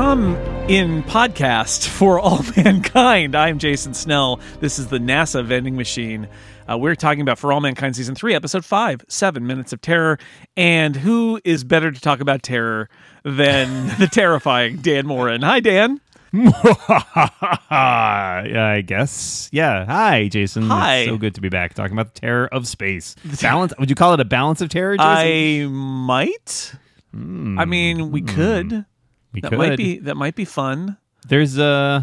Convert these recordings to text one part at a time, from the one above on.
come in podcast for all mankind. I'm Jason Snell. This is the NASA vending machine. Uh, we're talking about For All Mankind Season 3, Episode 5, Seven Minutes of Terror. And who is better to talk about terror than the terrifying Dan Moren? Hi, Dan. I guess. Yeah. Hi, Jason. Hi. It's so good to be back talking about the terror of space. Balance. Would you call it a balance of terror, Jason? I might. I mean, we could. We That could. might be that might be fun. There's uh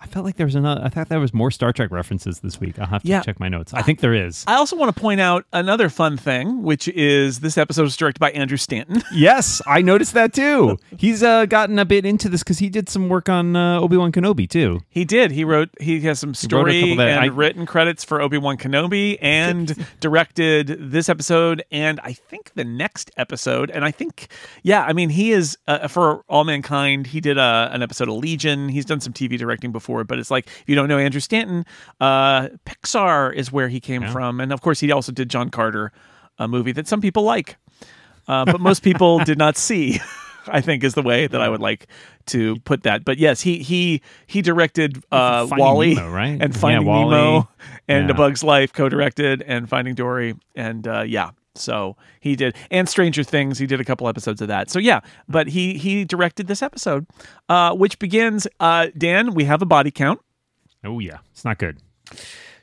I felt like there was another. I thought there was more Star Trek references this week. I'll have to Yeah. check my notes. I think there is. I also want to point out another fun thing, which is this episode was directed by Andrew Stanton. yes, I noticed that too. He's uh, gotten a bit into this because he did some work on uh, Obi Wan Kenobi too. He did. He wrote. He has some story that and I- written credits for Obi Wan Kenobi, and directed this episode, and I think the next episode. And I think, yeah, I mean, he is uh, for All Mankind. He did uh, an episode of Legion. He's done some TV directing before, but it's like if you don't know Andrew Stanton, uh, Pixar is where he came from, and of course, he also did John Carter, a movie that some people like, uh, but most people did not see. I think is the way that I would like to put that. But yes, he he he directed uh, Wally Nemo, right? and Finding Wall-E. Nemo and Yeah. A Bug's Life co-directed and Finding Dory and uh, yeah. So he did and Stranger Things. He did a couple episodes of that. So yeah, but he he directed this episode, uh, which begins. Uh, Dan, we have a body count. Oh yeah, it's not good.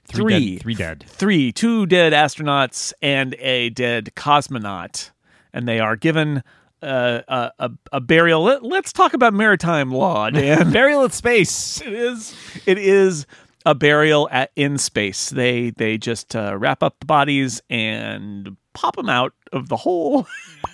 Three. dead, three dead. three, two dead astronauts and a dead cosmonaut, and they are given uh, a, a a burial. Let, let's talk about maritime law, Dan. Burial at space. it is it is a burial at in space. They they just uh, wrap up the bodies and pop them out of the hole.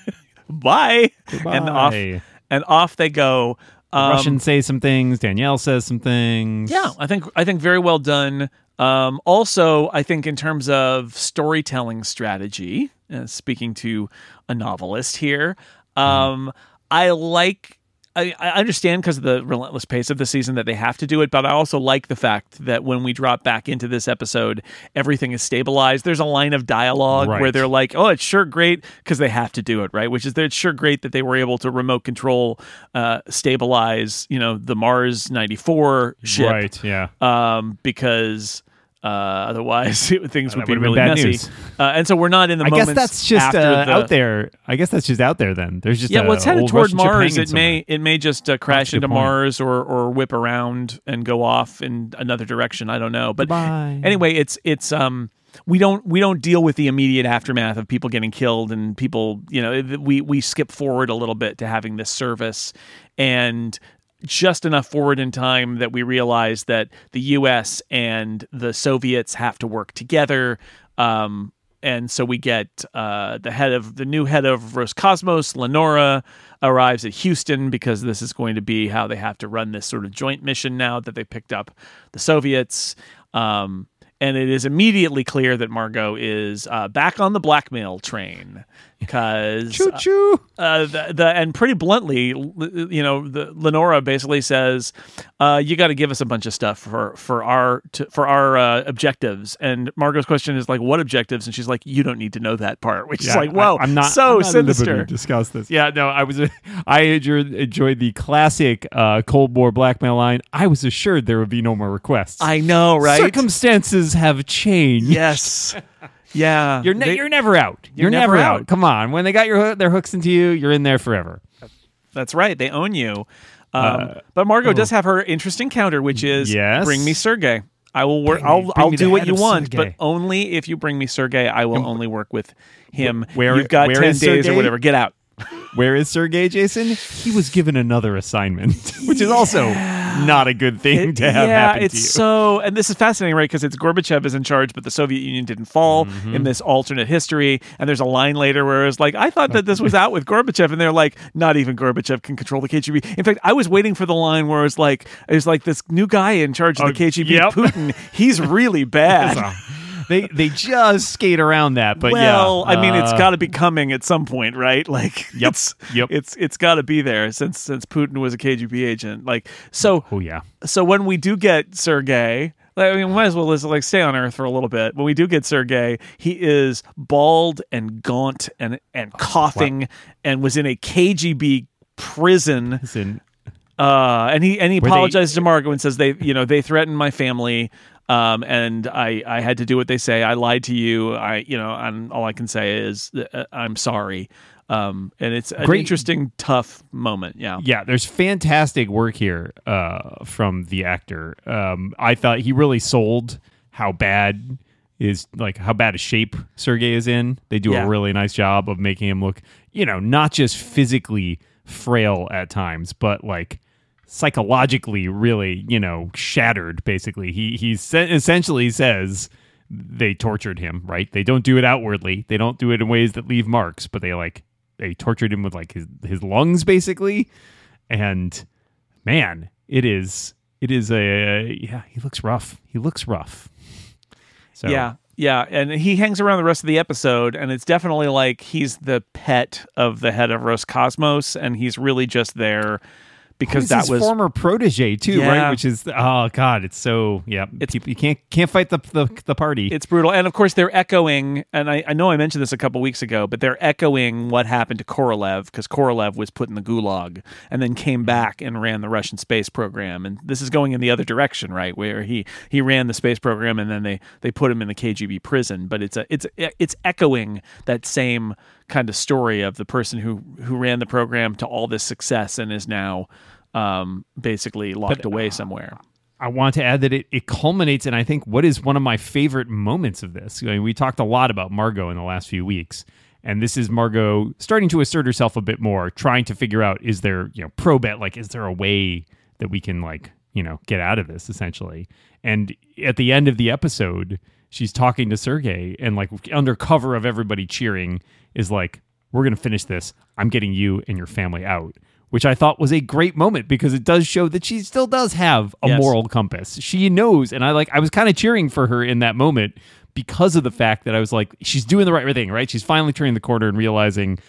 Bye. and off and off they go. Um, Russians say some things. Danielle says some things. Yeah, I think I think very well done. Um, also, I think in terms of storytelling strategy, uh, speaking to a novelist here, um, I like. I, I understand because of the relentless pace of the season that they have to do it, but I also like the fact that when we drop back into this episode, everything is stabilized. There's a line of dialogue where they're like, "Oh, it's sure great," because they have to do it, right? Which is, that it's sure great that they were able to remote control, uh, stabilize, you know, the Mars 94 ship, Right. Yeah. um, because uh, otherwise things would be really bad messy. news. Uh, and so we're not in the I guess that's just uh, the, out there. I guess that's just out there. Then there's just Yeah, a well, it's headed toward Russian Mars. It may it may just uh, crash into point. Mars or or whip around and go off in another direction. I don't know, but Goodbye. anyway, it's it's um we don't we don't deal with the immediate aftermath of people getting killed and people you know we we skip forward a little bit to having this service and just enough forward in time that we realize that the U.S. and the Soviets have to work together. Um, and so we get uh, the head of the new head of Roscosmos, Lenara, arrives at Houston because this is going to be how they have to run this sort of joint mission now that they picked up the Soviets. Um, and it is immediately clear that Margot is uh, back on the blackmail train because Choo choo. uh, the, the and pretty bluntly, you know, the Lenara basically says, uh, "You got to give us a bunch of stuff for for our to, for our uh, objectives." And Margot's question is like, "What objectives?" And she's like, "You don't need to know that part," which is like, "Whoa, I, am not so I'm not sinister." discuss this. Yeah, no, I was. I enjoyed, enjoyed the classic uh, Cold War blackmail line. I was assured there would be no more requests. I know, right? Circumstances have changed. yes, yeah. You're ne- They- you're never out. You're, never never, out. out. Come on, when they got your their hooks into you, you're in there forever. That's right. They own you. Um, but Margot does have her interesting counter, which is, Yes. "Bring me Sergey. I will work. Me- I'll I'll do what you want, but only if you bring me Sergey. I will only work with him. Where- You've got where ten days or whatever. Get out." Where is Sergey Jason? He was given another assignment, which is also not a good thing It- to have yeah, happen it's to you. so, and this is fascinating, right? Because it's Gorbachev is in charge, but the Soviet Union didn't fall Mm-hmm. in this alternate history. And there's a line later where it's like, I thought that this was out with Gorbachev, and they're like, not even Gorbachev can control the KGB. In fact, I was waiting for the line where it's like, it's like this new guy in charge of the Oh, KGB, yep. Putin. He's really bad. They they just skate around that, but well, yeah, I mean, it's got to be coming at some point, right? Like, Yep, it's, yep. it's it's got to be there since since Putin was a KGB agent. Like, so Oh yeah, so when we do get Sergey, I mean, we might as well just like stay on Earth for a little bit. When we do get Sergey, he is bald and gaunt and and coughing, and was in a KGB prison listen. Uh, and he and he Were they- apologizes to Margot and says they, you know, they threatened my family, um, and I I had to do what they say. I lied to you. I, you know, and all I can say is uh, I'm sorry. Um, and it's an Great- interesting, tough moment. Yeah. Yeah, there's fantastic work here uh, from the actor. Um, I thought he really sold how bad is like how bad a shape Sergey is in. They do Yeah. a really nice job of making him look, you know, not just physically frail at times, but like psychologically really, you know, shattered. Basically, he he se- essentially says they tortured him. Right? They don't do it outwardly. They don't do it in ways that leave marks, but they like they tortured him with like his his lungs basically and man it is it is a yeah he looks rough he looks rough so Yeah, yeah, and he hangs around the rest of the episode, and it's definitely like he's the pet of the head of Roscosmos, and he's really just there because that his was former protege too Yeah. right which is oh god it's so yeah It's- you, you can't can't fight the the, the party it's brutal. And of course, they're echoing, and I, I know I mentioned this a couple weeks ago, but they're echoing what happened to Korolev because Korolev was put in the gulag and then came back and ran the Russian space program. And this is going in the other direction, right? Where he he ran the space program and then they they put him in the KGB prison. But it's a it's it's echoing that same kind of story of the person who who ran the program to all this success and is now um, basically locked away somewhere. I want to add that it, it culminates in I think what is one of my favorite moments of this. I mean, we talked a lot about Margot in the last few weeks, and this is Margot starting to assert herself a bit more, trying to figure out is there you know probet like is there a way that we can like you know get out of this essentially. And at the end of the episode, she's talking to Sergey, and like under cover of everybody cheering, is like we're gonna finish this. I'm getting you and your family out. Which I thought was a great moment because it does show that she still does have a Yes. moral compass. She knows, and I like. I was kind of cheering for her in that moment because of the fact that I was like, she's doing the right thing, right? She's finally turning the corner and realizing,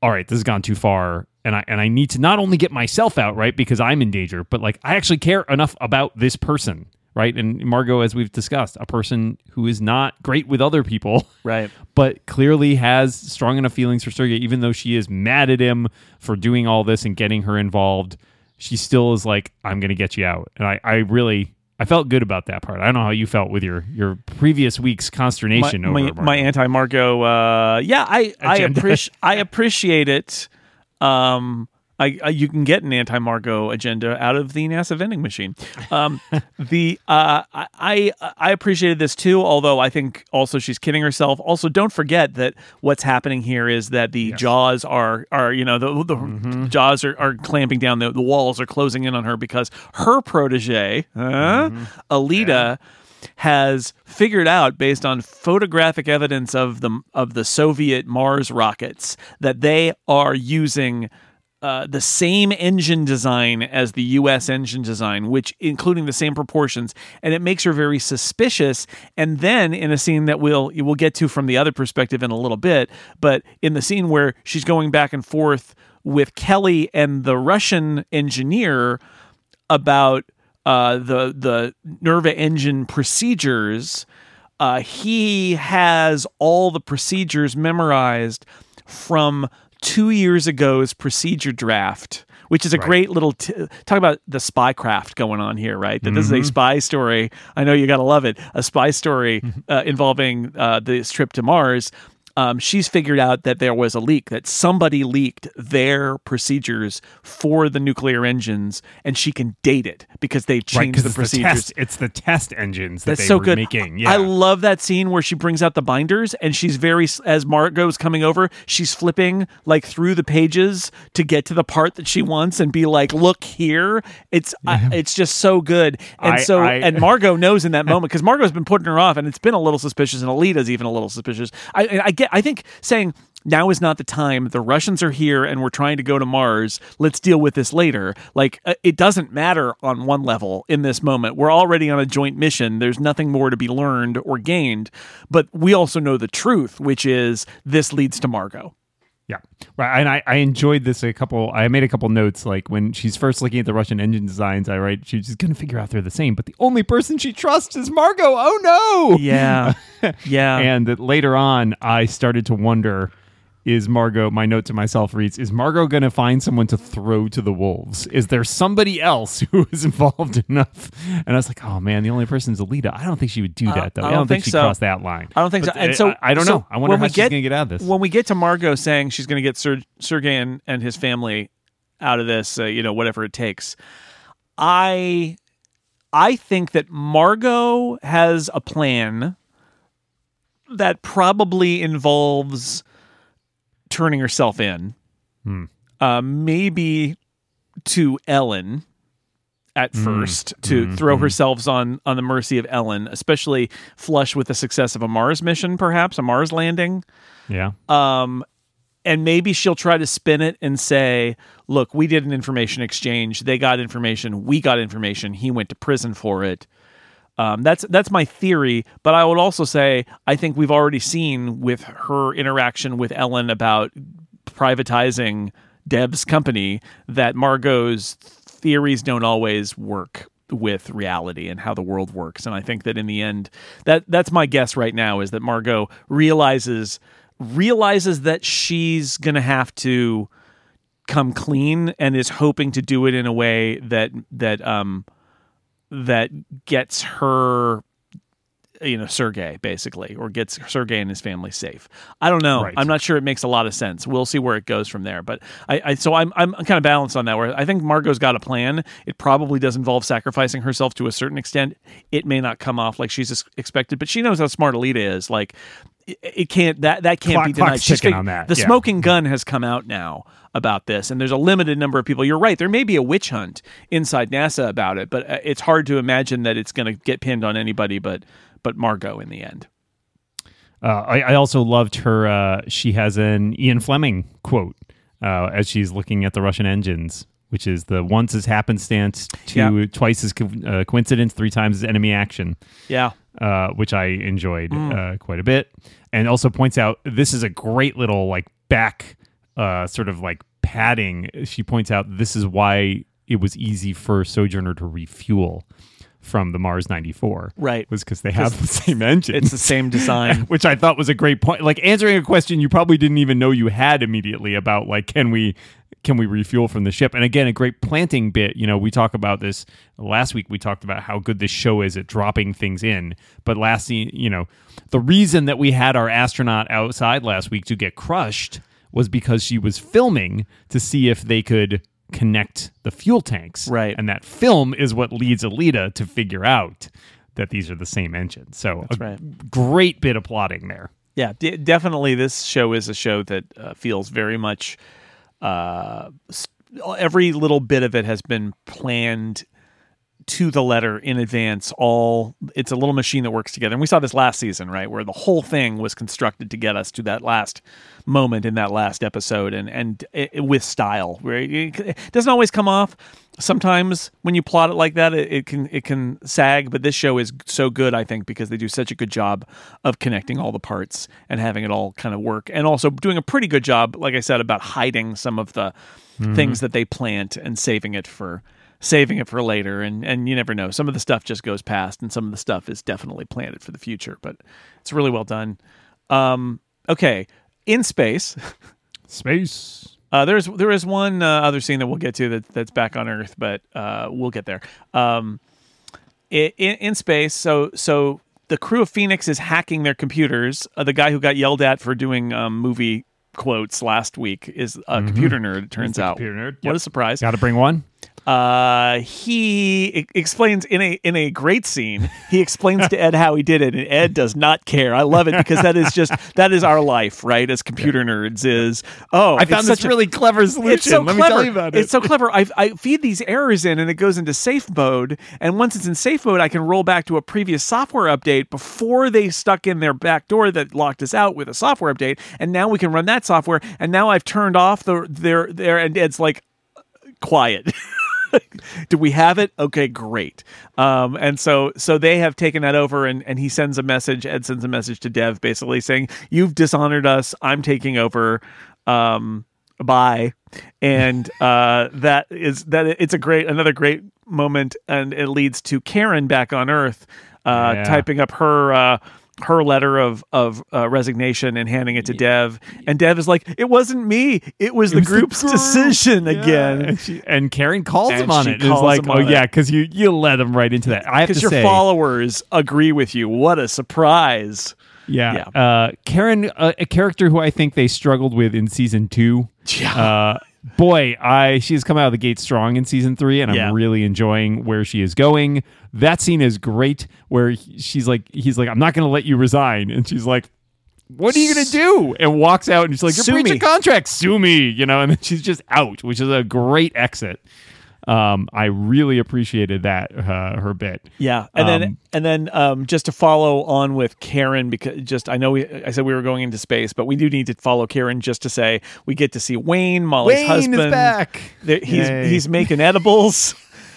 all right, this has gone too far, and I and I need to not only get myself out, right, because I'm in danger, but like I actually care enough about this person, right? And Margot, as we've discussed, a person who is not great with other people, Right. but clearly has strong enough feelings for Sergey, even though she is mad at him for doing all this and getting her involved. She still is like, I'm going to get you out. And I, I really, I felt good about that part. I don't know how you felt with your, your previous week's consternation my, over my, my anti Margot. Uh, yeah, I I, Agenda. appreci- I appreciate it. Um, I, I you can get an anti Margot agenda out of the NASA vending machine. Um, the uh, I I appreciated this too. Although I think also she's kidding herself. Also, don't forget that what's happening here is that the jaws are are you know the, the Mm-hmm. jaws are, are clamping down. The, the walls are closing in on her because her protege? Mm-hmm. Aleida has figured out based on photographic evidence of the of the Soviet Mars rockets that they are using uh, the same engine design as the U.S. engine design, which including the same proportions, and it makes her very suspicious. And then in a scene that we'll we'll get to from the other perspective in a little bit, but in the scene where she's going back and forth with Kelly and the Russian engineer about uh, the the Nerva engine procedures. Uh, he has all the procedures memorized from two years ago's procedure draft, which is a great little t- talk about the spy craft going on here, right? That this is a spy story. I know you got to love it. A spy story uh, involving uh, this trip to Mars. Um, she's figured out that there was a leak, that somebody leaked their procedures for the nuclear engines, and she can date it because they right, the procedures. The test, it's the test engines that That's they so were good. making. Yeah. I love that scene where she brings out the binders and she's very as Margot's coming over, she's flipping like through the pages to get to the part that she wants and be like, "Look here." It's I, it's just so good. And I- so I- and Margot knows in that moment cuz Margot's been putting her off and it's been a little suspicious and Aleida's even a little suspicious. I I get I think saying now is not the time. The Russians are here and we're trying to go to Mars. Let's deal with this later. Like, uh, it doesn't matter on one level in this moment. We're already on a joint mission. There's nothing more to be learned or gained. But we also know the truth, which is this leads to Margot. Yeah, right. And I, I enjoyed this a couple. I made a couple notes. Like when she's first looking at the Russian engine designs, I write she's just gonna figure out they're the same. But the only person she trusts is Margot. Oh no! Yeah. yeah. And that later on, I started to wonder is Margot. My note to myself reads: Is Margot going to find someone to throw to the wolves? Is there somebody else who is involved enough? And I was like, oh man, the only person is Aleida. I don't think she would do that though. I I don't don't, think, think she so. crossed that line. I don't think But, so. And uh, so I, I don't so know. I wonder how she's going to get out of this. When we get to Margot saying she's going to get Ser- Sergey and, and his family out of this, uh, you know, whatever it takes, I I think that Margot has a plan that probably involves turning herself in, Hmm. uh, maybe to Ellen at Hmm. first to throw herself on on the mercy of Ellen, especially flush with the success of a Mars mission, perhaps a Mars landing yeah. um, and maybe she'll try to spin it and say, "Look, we did an information exchange. They got information. We got information. He went to prison for it." Um, that's that's my theory, but I would also say I think we've already seen with her interaction with Ellen about privatizing Dev's company that Margot's theories don't always work with reality and how the world works. And I think that in the end, that that's my guess right now is that Margot realizes realizes that she's to have to come clean and is hoping to do it in a way that that um that gets her you know Sergey basically or gets Sergey and his family safe. I don't know. Right. I'm not sure it makes a lot of sense. We'll see where it goes from there. But I, I so I'm I'm kind of balanced on that where I think Margot's got a plan. It probably does involve sacrificing herself to a certain extent. It may not come off like she's ex- expected, but she knows how smart Aleida is. Like it, can't that that can't Clock- be denied. clock's She's ticking fig- on that, The yeah. smoking gun has come out now about this, and there's a limited number of people. You're right. There may be a witch hunt inside NASA about it, but uh, it's hard to imagine that it's going to get pinned on anybody but but Margot in the end. Uh, I, I also loved her. Uh, she has an Ian Fleming quote uh, as she's looking at the Russian engines, which is the once is happenstance, two Yeah. twice is co- uh, coincidence, three times is enemy action, Yeah. uh, which I enjoyed Mm. uh, quite a bit, and also points out this is a great little like back uh, sort of like padding. She points out this is why it was easy for Sojourner to refuel from the Mars 94. Right. Was because they have the same engine It's the same design. which I thought was a great point. Like answering a question you probably didn't even know you had immediately about like can we can we refuel from the ship? And again, a great planting bit. You know, we talk about this last week. We talked about how good this show is at dropping things in. But last, you know, the reason that we had our astronaut outside last week to get crushed was because she was filming to see if they could connect the fuel tanks. Right. And that film is what leads Aleida to figure out that these are the same engine. So That's a right. great bit of plotting there. Yeah, d- definitely. This show is a show that uh, feels very much. Uh, every little bit of it has been planned to the letter in advance. All it's a little machine that works together, and we saw this last season, right, where the whole thing was constructed to get us to that last moment in that last episode, and and it, with style, where it, it doesn't always come off. Sometimes when you plot it like that, it, it can it can sag. But this show is so good, I think, because they do such a good job of connecting all the parts and having it all kind of work, and also doing a pretty good job, like I said, about hiding some of the mm-hmm. things that they plant and saving it for saving it for later and and you never know. Some of the stuff just goes past and some of the stuff is definitely planted for the future but it's really well done. Um okay in space. Space. uh there's there is one uh, other scene that we'll get to that that's back on earth but uh we'll get there. Um in, in space so so the crew of phoenix is hacking their computers. Uh, the guy who got yelled at for doing um, movie quotes last week is a computer nerd it turns out. computer nerd. what a surprise. Got to bring one. Uh, he e- explains in a in a great scene. He explains to Ed how he did it, and Ed does not care. I love it because that is just that is our life, right? As computer nerds, is oh, I found this a- really clever solution. it's so Let clever. me tell you about it. It's so clever. I, I feed these errors in, and it goes into safe mode. And once it's in safe mode, I can roll back to a previous software update before they stuck in their back door that locked us out with a software update. And now we can run that software. And now I've turned off the their their and Ed's like quiet. Do we have it? Okay, great. Um, and so so they have taken that over, and and he sends a message. Ed sends a message to Dev, basically saying, "You've dishonored us. I'm taking over." Um, bye. And uh, that is that. It's a great another great moment, and it leads to Karen back on Earth, uh, Yeah. typing up her. Uh, her letter of of uh, resignation and handing it to Dev, and Dev is like, "It wasn't me. It was the was the group's group." decision Yeah. again." And, she- and Karen calls And him on it. Calls like, oh yeah, because you you let him right into that. I have to your say, followers agree with you. What a surprise! yeah, Uh, Karen, uh, a character who I think they struggled with in season two. Yeah. Boy, I she's come out of the gate strong in season three, and I'm Yeah. really enjoying where she is going. That scene is great, where he- she's like, he's like, I'm not going to let you resign, and she's like. What are you gonna do? And walks out, and she's like, "You're Sue breaching me." contract, sue me!" You know, and then she's just out, which is a great exit. Um, I really appreciated that uh, her bit. Yeah, and then Um, and then um, just to follow on with Karen because just I know we I said we were going into space, but we do need to follow Karen just to say we get to see Wayne, Molly's Wayne husband. is back. There- He's Yay. he's making edibles,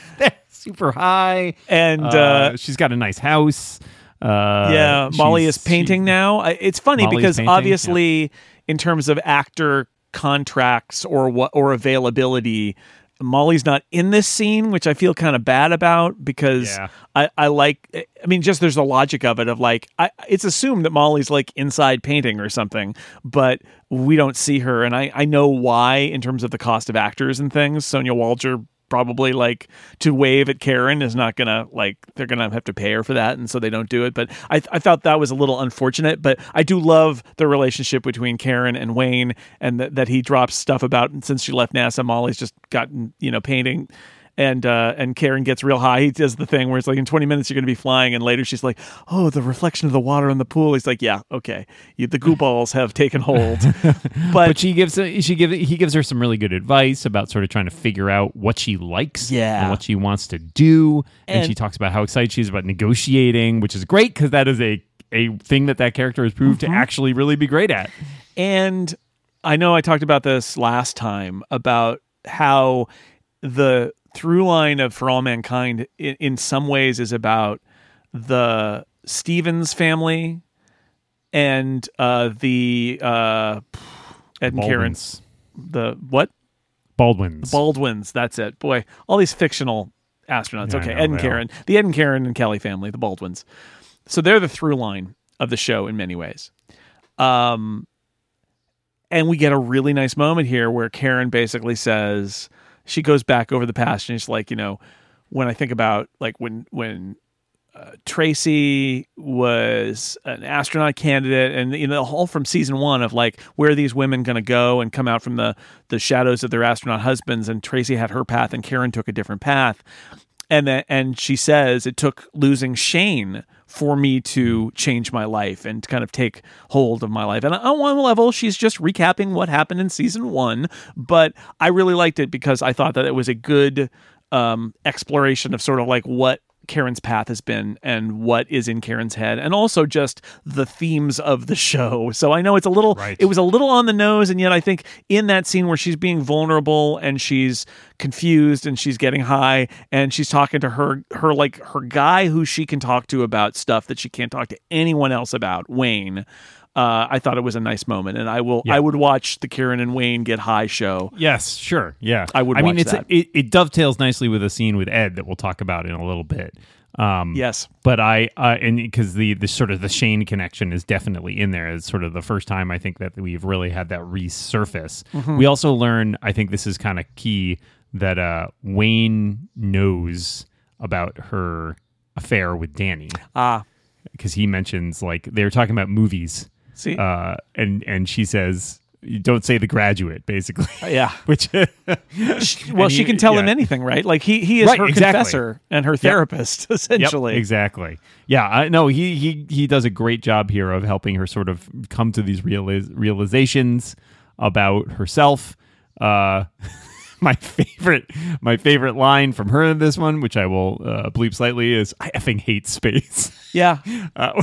super high, and uh, uh, she's got a nice house. Uh, yeah, Molly is painting she- now. It's funny Molly's because painting, obviously, in terms of actor contracts or what or availability. Molly's not in this scene, which I feel kind of bad about because Yeah. I, I like. I mean, just there's a logic of it of like I, it's assumed that Molly's like inside painting or something, but we don't see her, and I I know why in terms of the cost of actors and things. Sonya Walger probably like to wave at Karen is not gonna like they're gonna have to pay her for that, and so they don't do it. But I I thought that was a little unfortunate, but I do love the relationship between Karen and Wayne, and that that he drops stuff about since she left NASA, Molly's just gotten you know painting and uh, and Karen gets real high. He does the thing where it's like in 20 minutes you're going to be flying, and later she's like, "Oh, the reflection of the water in the pool." He's like, "Yeah, okay, you, the goo balls have taken hold." but, But she gives she give he gives her some really good advice about sort of trying to figure out what she likes Yeah. and what she wants to do, and, And- she talks about how excited she is about negotiating, which is great because that is a a thing that that character has proved Mm-hmm. to actually really be great at. and I know I talked about this last time about how the through line of For All Mankind in, in some ways is about the Stevens family and uh, the uh, Ed and Karen. Baldwins. The what? Baldwins. Baldwins. That's it. Boy, all these fictional astronauts. Yeah, okay, know, Ed and Karen, the Ed and Karen and Kelly family, the Baldwins. So they're the through line of the show in many ways. Um, and we get a really nice moment here where Karen basically says she goes back over the past and she's like, you know, when I think about like when when uh, Tracy was an astronaut candidate, and you know, all from season one of like where are these women going to go and come out from the the shadows of their astronaut husbands. And Tracy had her path, and Karen took a different path. And then, and she says it took losing Shane for me to change my life and to kind of take hold of my life. And on one level, she's just recapping what happened in season one. But I really liked it because I thought that it was a good um, exploration of sort of like what Karen's path has been and what is in Karen's head, and also just the themes of the show. So I know it's a little, Right. it was a little on the nose, and yet I think in that scene where she's being vulnerable and she's confused and she's getting high and she's talking to her, her like her guy who she can talk to about stuff that she can't talk to anyone else about, Wayne. Uh, I thought it was a nice moment, and I will. Yeah. I would watch the Karen and Wayne get high show. Yes, sure. Yeah. I would I mean, it's that. it, it dovetails nicely with a scene with Ed that we'll talk about in a little bit. Um, Yes, but I uh, and because the the sort of the Shane connection is definitely in there. It's sort of the first time I think that we've really had that resurface. Mm-hmm. We also learn, I think this is kind of key, that uh, Wayne knows about her affair with Danny ah, because he mentions like they were talking about movies, see, uh, and and she says. You don't say the graduate, basically. yeah. Which, well, she he- can tell him anything, right? Like he he is Right, her exactly. confessor and her therapist, essentially. Yep, exactly. Yeah, I no, he he he does a great job here of helping her sort of come to these realiz- realizations about herself. Uh my favorite my favorite line from her in this one, which I will uh, bleep slightly, is "I effing hate space," Yeah, uh,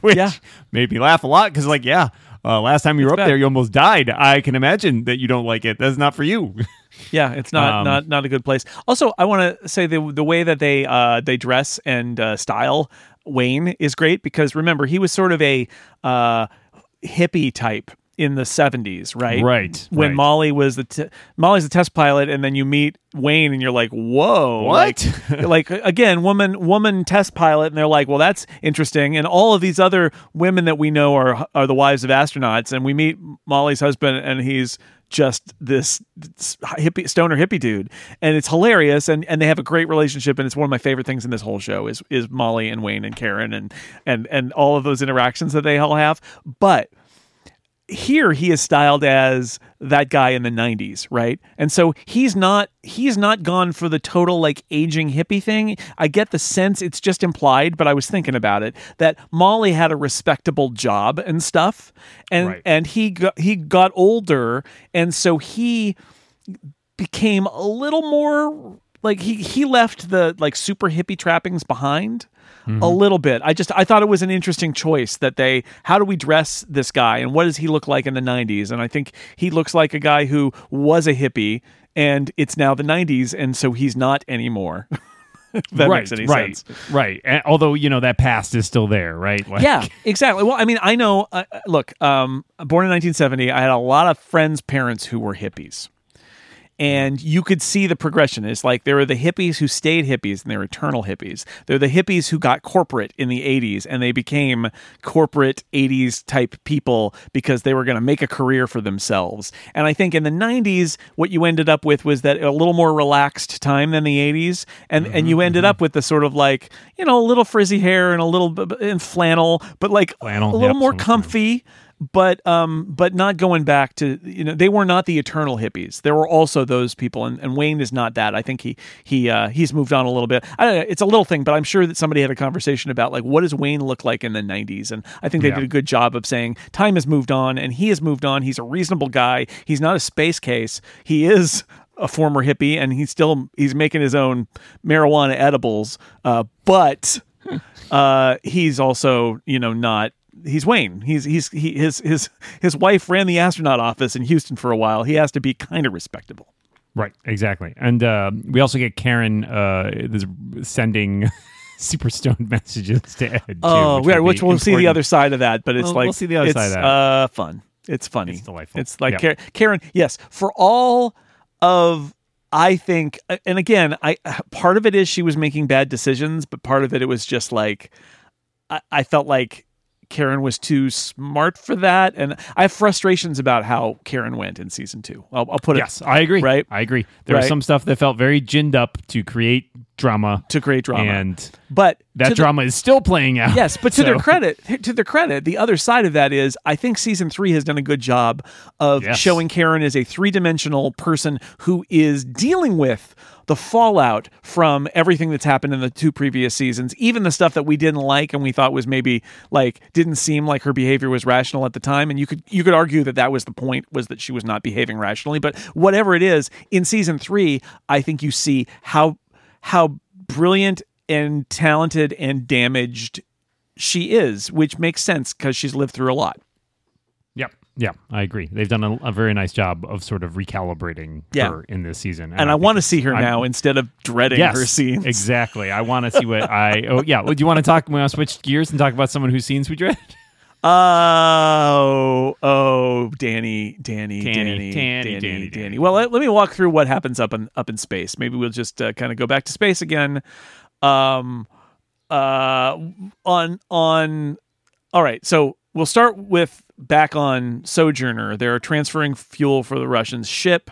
which Yeah. made me laugh a lot because, like, yeah, uh, last time you were up bad. there, you almost died. I can imagine that you don't like it. That's not for you. yeah. It's not Um, not not a good place. Also, I want to say the the way that they uh they dress and uh, style Wayne is great because remember he was sort of a uh hippie type in the 70s, right? Right, When right. Molly was the t- Molly's the test pilot and then you meet Wayne and you're like, "Whoa." What? Like, like again, woman woman test pilot and they're like, "Well, that's interesting." And all of these other women that we know are are the wives of astronauts and we meet Molly's husband and he's just this hippie stoner hippie dude and it's hilarious and and they have a great relationship and it's one of my favorite things in this whole show is is Molly and Wayne and Karen and and and all of those interactions that they all have but here he is styled as that guy in the 90s right? And so he's not he's not gone for the total like aging hippie thing. I get the sense it's just implied but i was thinking about it that molly had a respectable job and stuff and Right. and he got he got older and so he became a little more like he he left the like super hippie trappings behind a little bit. I just I thought it was an interesting choice that they how do we dress this guy and what does he look like in the 90s? And I think he looks like a guy who was a hippie and it's now the 90s and so he's not anymore. that right, makes any right, sense. right. And although you know that past is still there, right? Like- Yeah, exactly. Well, I mean, I know. Uh, look, um, born in 1970, I had a lot of friends' parents who were hippies, and you could see the progression. It's like there were the hippies who stayed hippies, and they're eternal hippies. They're the hippies who got corporate in the 80s, and they became corporate 80s type people because they were going to make a career for themselves. And I think in the 90s, what you ended up with was that a little more relaxed time than the 80s, and and you mm-hmm, ended mm-hmm. up with the sort of like you know a little frizzy hair and a little and flannel, but like Flannel, a little yep, more comfy but um but not going back to you know they were not the eternal hippies. There were also those people and, and wayne is not that. I think he he uh he's moved on a little bit. I don't know it's a little thing but i'm sure that somebody had a conversation about like what does wayne look like in the 90s and i think they Yeah. did a good job of saying time has moved on and he has moved on. He's a reasonable guy. He's not a space case. He is a former hippie and he's still he's making his own marijuana edibles uh but uh, he's also you know not he's Wayne. He's he's he, his his his wife ran the astronaut office in Houston for a while. He has to be kind of respectable. Right, exactly. And uh, we also get Karen uh, is sending super stoned messages to Ed. Too, Oh, which, yeah, which we'll see the other side of that, but it's We'll- like we'll see the other it's, side of that. Uh, fun. It's funny. It's delightful. It's like. Karen, Karen. Yes, for all of I think, and again, I part of it is she was making bad decisions, but part of it it was just like I, I felt like Karen was too smart for that, and I have frustrations about how Karen went in season two. I'll, I'll put it Yes, I agree. Right? I agree. There was some stuff that felt very ginned up to create drama, to create drama, and but that to the- drama is still playing out. Yes, but to their credit, to their credit, the other side of that is I think season three has done a good job of Yes. showing Karen as a three dimensional person who is dealing with the fallout from everything that's happened in the two previous seasons, even the stuff that we didn't like and we thought was maybe like didn't seem like her behavior was rational at the time. And you could you could argue that that was the point was that she was not behaving rationally. But whatever it is, in season three, I think you see how how brilliant and talented and damaged she is, which makes sense because she's lived through a lot. Yeah, I agree. They've done a, a, very nice job of sort of recalibrating yeah. her in this season, and, and I, I want to see her I'm, now instead of dreading yes, her scenes. Exactly. I want to see what I. Oh yeah. Well, do you want to talk? We want to switch gears and talk about someone whose scenes we dread. Oh, oh, Danny, Danny, Danny, Danny, Danny, Danny. Danny, Danny. Well, let, let, me walk through what happens up in up in space. Maybe we'll just uh, kind of go back to space again. Um, uh, on on. All right, so we'll start with back on Sojourner. They're transferring fuel for the Russians' ship.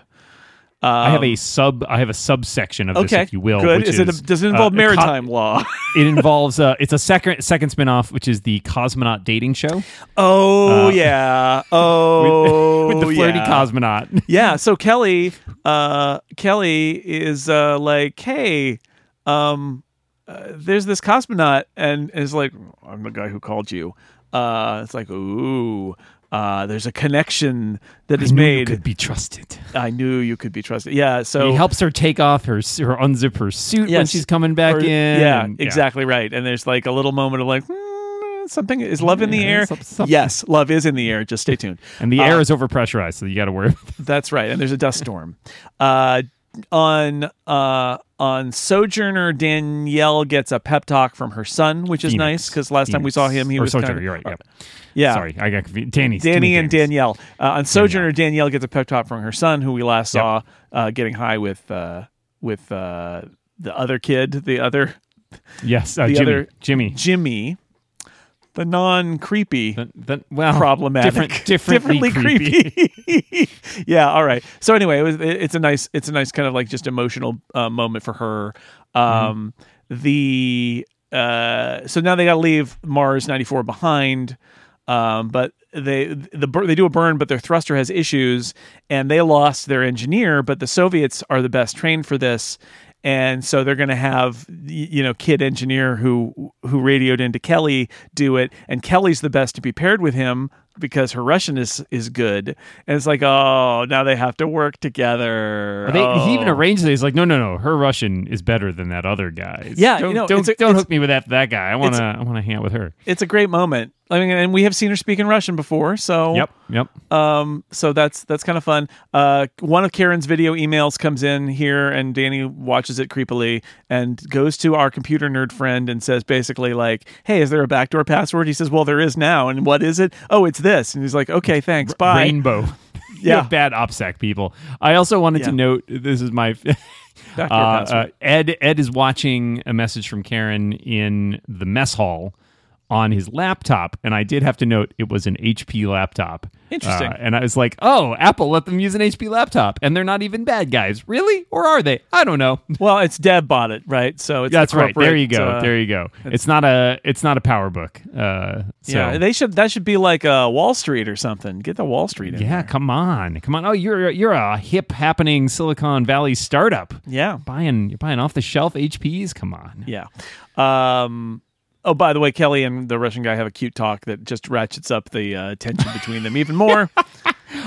I have Um, a sub. I have a subsection of this, if you will. good. Which Is it a, does it involve uh, a co- maritime law? it involves. Uh, it's a second second spinoff, which is the cosmonaut dating show Oh Uh, yeah. Oh, with the flirty yeah. cosmonaut. Yeah. So Kelly, uh, Kelly is uh, like, hey, um, uh, there's this cosmonaut, and is like, I'm the guy who called you. Uh, it's like, ooh. Uh, there's a connection that is I knew you made. could be trusted. I knew you could be trusted. Yeah. So he helps her take off her her unzip her suit when she's coming back or- in. Yeah, and- exactly right. And there's like a little moment of like, hmm, something is love in the Yeah, air. some- something. Yes, love is in the air. Just stay tuned. And the Uh, air is overpressurized, so you got to worry. About that's right. And there's a dust storm. Uh, on uh, on Sojourner, Danielle gets a pep talk from her son, which is Phoenix. nice because last time we saw him, he Or was Sojourner, kind of you're right, yep. Yeah. Sorry, I got confused. Danny's too Danny and. Danielle. Uh, on Sojourner, Danielle gets a pep talk from her son, who we last Yep. saw uh, getting high with uh, with uh, the other kid, the other Yes, uh, the Jimmy. other- Jimmy. Jimmy, the non creepy. Well, problematic, different, differently, creepy. yeah, all right. So anyway, it was it- it's a nice it's a nice kind of like just emotional uh, moment for her. Um, The uh, so now they got to leave Mars ninety four behind. Um, but they the they do a burn, but their thruster has issues, and they lost their engineer. But the Soviets are the best trained for this, and so they're going to have you know kid engineer who who radioed into Kelly do it, and Kelly's the best to be paired with him because her Russian is is good, and it's like oh now they have to work together. They, He even Oh. arranged it. He's like, no, no, no. Her Russian is better than that other guy. Yeah, don't you know, don't, a- don't hook me with that that guy. I want to I want to hang out with her. It's a great moment. I mean, and we have seen her speak in Russian before, so Yep, yep. Um, so that's that's kind of fun. Uh, one of Karen's video emails comes in here, and Danny watches it creepily and goes to our computer nerd friend and says basically like, "Hey, is there a backdoor password?" He says, "Well, there is now." And what is it? Oh, it's this. And he's like, "Okay, thanks, bye." Rainbow. Yeah. yeah, bad OPSEC people. I also wanted to note this is my. Uh, uh, Ed Ed is watching a message from Karen in the mess hall on his laptop, and I did have to note it was an HP laptop. Interesting. Uh, and I was like, "Oh, Apple let them use an HP laptop, and they're not even bad guys, really? Or are they? I don't know." Well, it's Dev bought it, right? So it's That's right. There you go. uh, there you go. It's not a it's not a PowerBook. Uh, so. Yeah, they should. That should be like uh, Wall Street or something. Get the Wall Street in. Yeah, come on, come on. Oh, you're you're a hip happening Silicon Valley startup. Yeah. Buying you're buying off the shelf HPs. Come on. Yeah. Um, oh, by the way, Kelly and the Russian guy have a cute talk that just ratchets up the uh, tension between them even more.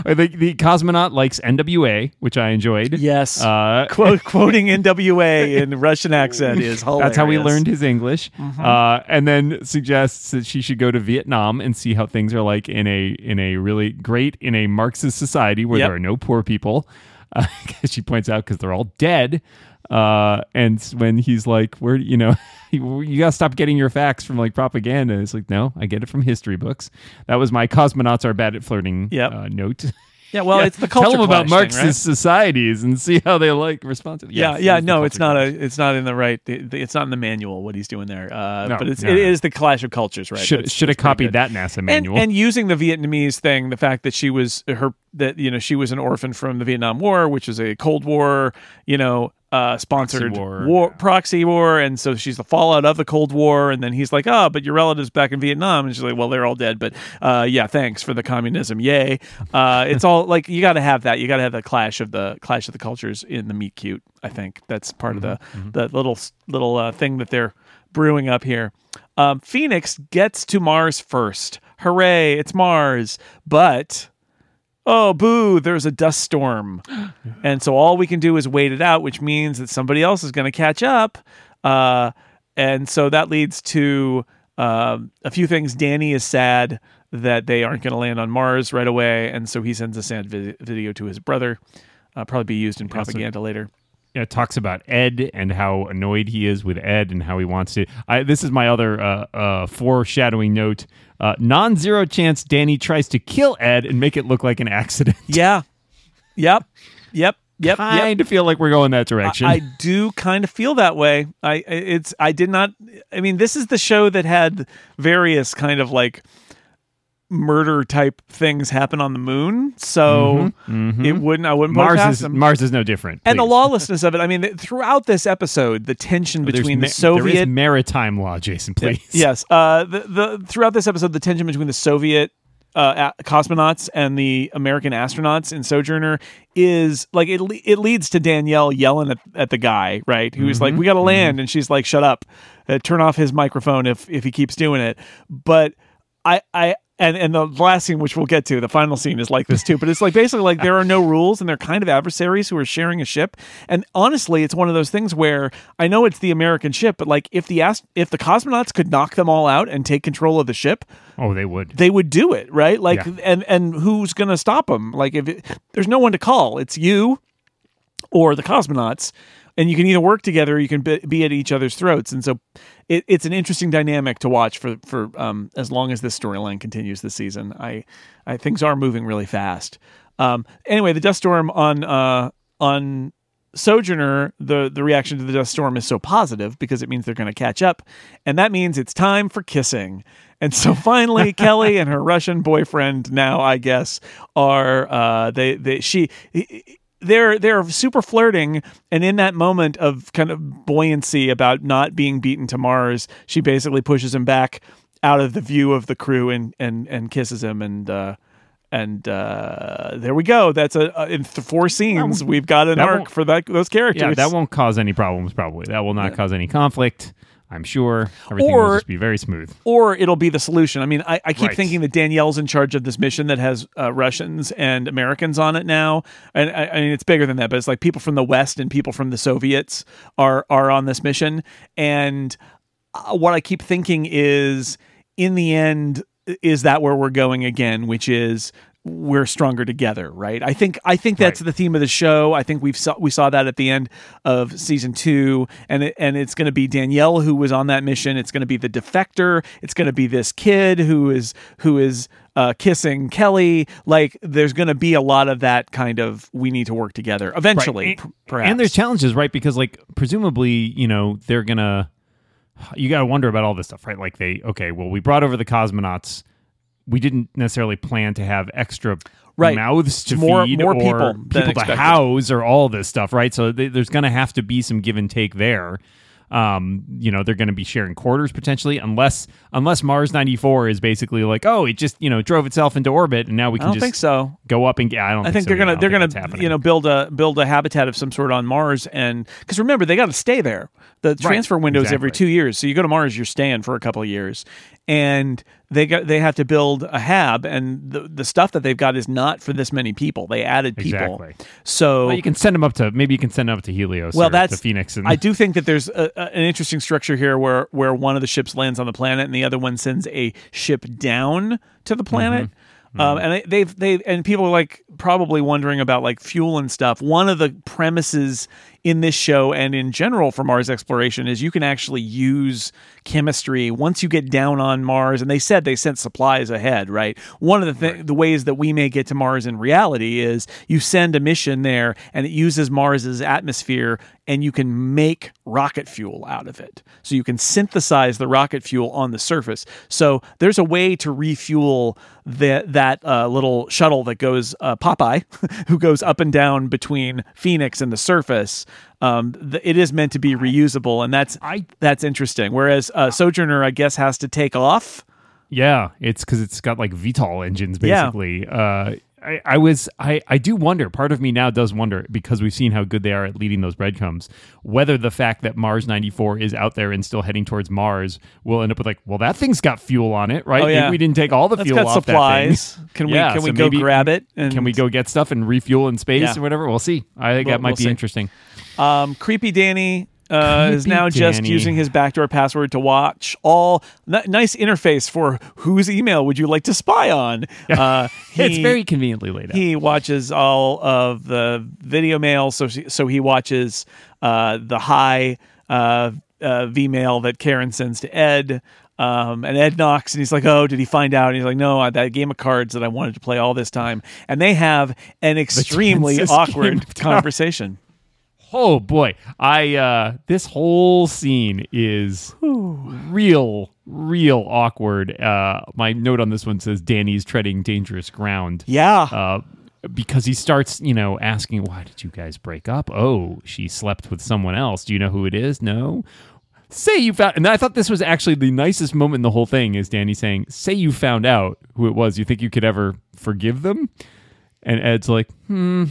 Uh, The, the cosmonaut likes NWA, which I enjoyed. yes. Uh, Quote, quoting NWA in Russian accent is hilarious. that's how we learned his English. Mm-hmm. Uh, and then suggests that she should go to Vietnam and see how things are like in a in a really great in a Marxist society where Yep. there are no poor people. Uh, she points out because they're all dead. Uh, and when he's like, "Where you know, you, gotta stop getting your facts from like propaganda," it's like, "No, I get it from history books." That was my cosmonauts are bad at flirting Yep. uh, note. Yeah, well, it's the culture. Tell them about clash thing, Marxist societies and see how they like respond to. Yeah, Yes, yeah, the no, it's not clash. a, it's not in the right, it's not in the manual what he's doing there. Uh, No, but it's, no, it is the clash of cultures, right? Should That's- should have that's pretty copied good. that NASA And, manual. and using the Vietnamese thing, the fact that she was her that you know she was an orphan from the Vietnam War, which is a Cold War, you know, uh, sponsored war, war, yeah. proxy war, and so she's the fallout of the Cold War. And then he's like, "Oh, but your relatives back in Vietnam," and she's like, "Well, they're all dead, but uh, yeah, thanks for the communism, yay." Uh, it's all like you got to have that. You got to have the clash of the clash of the cultures in the meet cute. I think that's part of the the little little uh, thing that they're brewing up here. Um, Phoenix gets to Mars first. Hooray! It's Mars, but oh boo there's a dust storm. And so all we can do is wait it out which means that somebody else is going to catch up. Uh, and so that leads to um, a few things. Danny is sad that they aren't going to land on mars right away and so he sends a sad vi- video to his brother. Uh, probably be used in propaganda later yeah, it talks about Ed and how annoyed he is with Ed and how he wants to. I, this is my other uh, uh, foreshadowing note. Uh, non-zero chance Danny tries to kill Ed and make it look like an accident. yeah yep yep yep yep kind of feel like we're going that direction. I do kind of feel that way. I it's I did not. I mean, this is the show that had various kind of like murder type things happen on the moon, so it wouldn't. I wouldn't Mars is them. Mars is no different. and the lawlessness of it. I mean, throughout this episode, the tension There's between ma- the Soviet maritime law, Jason. Please. Yes. Uh, the, the throughout this episode, the tension between the Soviet uh, cosmonauts and the American astronauts in Sojourner is like it. le- It leads to Danielle yelling at, at the guy, right? Who's like, "We got to land," and she's like, "Shut up! Uh, turn off his microphone if if he keeps doing it." But I I. And, and the last scene, which we'll get to, the final scene is like this too. But it's like basically like there are no rules, and they're kind of adversaries who are sharing a ship. And honestly, it's one of those things where I know it's the American ship, but like if the ast- if the cosmonauts could knock them all out and take control of the ship, Oh, they would. they would do it, right? Like, Yeah. and and who's gonna stop them? Like, if it, there's no one to call, it's you or the cosmonauts and you can either work together or you can be, be at each other's throats. And so it, it's an interesting dynamic to watch for for um, as long as this storyline continues this season. I i things are moving really fast. Um, anyway the dust storm on uh on Sojourner, the the reaction to the dust storm is so positive because it means they're going to catch up, and that means it's time for kissing. And so finally, Kelly and her Russian boyfriend now, I guess, are uh, they they she they're they're super flirting. And in that moment of kind of buoyancy about not being beaten to Mars she basically pushes him back out of the view of the crew and and and kisses him. And uh and uh there we go. That's a, a in th- four scenes we've got an arc for that those characters Yeah, that won't cause any problems. Probably. That will not cause any conflict. I'm sure everything will just be very smooth. or it'll be the solution. I mean, I, I keep Right. thinking that Danielle's in charge of this mission that has uh, Russians and Americans on it now, and I, I mean it's bigger than that. But it's like people from the West and people from the Soviets are are on this mission, and uh, what I keep thinking is, in the end, is that where we're going again, which is we're stronger together, right? I think I think that's Right. the theme of the show. I think we've saw, we saw that at the end of season two, and it, and it's going to be Danielle who was on that mission. It's going to be the defector. It's going to be this kid who is who is uh, kissing Kelly. Like there's going to be a lot of that kind of we need to work together eventually. Right. p- perhaps And there's challenges, right? Because like presumably, you know, they're gonna. You got to wonder about all this stuff, right? Like they, okay, well, we brought over the cosmonauts. We didn't necessarily plan to have extra Right. mouths to More- feed more or people people to house or all this stuff, right? So th- there's going to have to be some give and take there. Um, you know, they're going to be sharing quarters potentially, unless unless Mars 94 is basically like, oh, it just you know drove itself into orbit, and now we I can don't just think so. go up and get. I don't. I think so they're gonna. They're gonna think you know build a build a habitat of some sort on Mars and because remember they got to stay there. The transfer window is every two years, so you go to Mars, you're staying for a couple of years, and they got they have to build a hab, and the the stuff that they've got is not for this many people. They added people, Exactly. so Well, you can send them up to maybe you can send them up to Helios. well, that's Phoenix. And I do think that there's a, a- an interesting structure here where where one of the ships lands on the planet and the other one sends a ship down to the planet. Mm-hmm. Um, and they've they and people are like probably wondering about like fuel and stuff. One of the premises in this show and in general for Mars exploration is you can actually use chemistry once you get down on Mars. And they said they sent supplies ahead, right? One of the th- the ways that we may get to Mars in reality is you send a mission there and it uses Mars's atmosphere and you can make rocket fuel out of it. So you can synthesize the rocket fuel on the surface. So there's a way to refuel that that uh, little shuttle that goes uh, Popeye, who goes up and down between Phoenix and the surface. Um, it is meant to be reusable, and that's I- that's interesting. Whereas uh, Sojourner, I guess, has to take off. Yeah, it's because it's got like VTOL engines Yeah. basically. Uh, I, I was I, I do wonder. Part of me now does wonder because we've seen how good they are at leading those breadcrumbs. Whether the fact that Mars ninety four is out there and still heading towards Mars will end up with like, well, that thing's got fuel on it, right? Oh, yeah. Maybe we didn't take all the That's fuel off supplies. that thing. Can we Yeah, can we so go grab it? And Can we go get stuff and refuel in space Yeah. or whatever? We'll see. I think We'll- that might we'll be see. interesting. Um, creepy Danny uh, is now just using his backdoor password to watch all n- nice interface for whose email would you like to spy on. Uh, it's he- very conveniently laid out. he watches all of the video mail, so so he watches uh, the high uh, uh, V mail that Karen sends to Ed. Um, and Ed knocks and he's like, Oh, did he find out? And he's like, No, that game of cards that I wanted to play all this time. And they have an extremely awkward conversation. Oh boy, I uh this whole scene is real, real awkward. Uh, my note on this one says Danny's treading dangerous ground. Yeah. Uh, because he starts, you know, asking, "Why did you guys break up?" Oh, she slept with someone else. Do you know who it is? No. Say you found, and I thought this was actually the nicest moment in the whole thing. Is Danny saying, "Say you found out who it was? You think you could ever forgive them?" And Ed's like, "Hmm,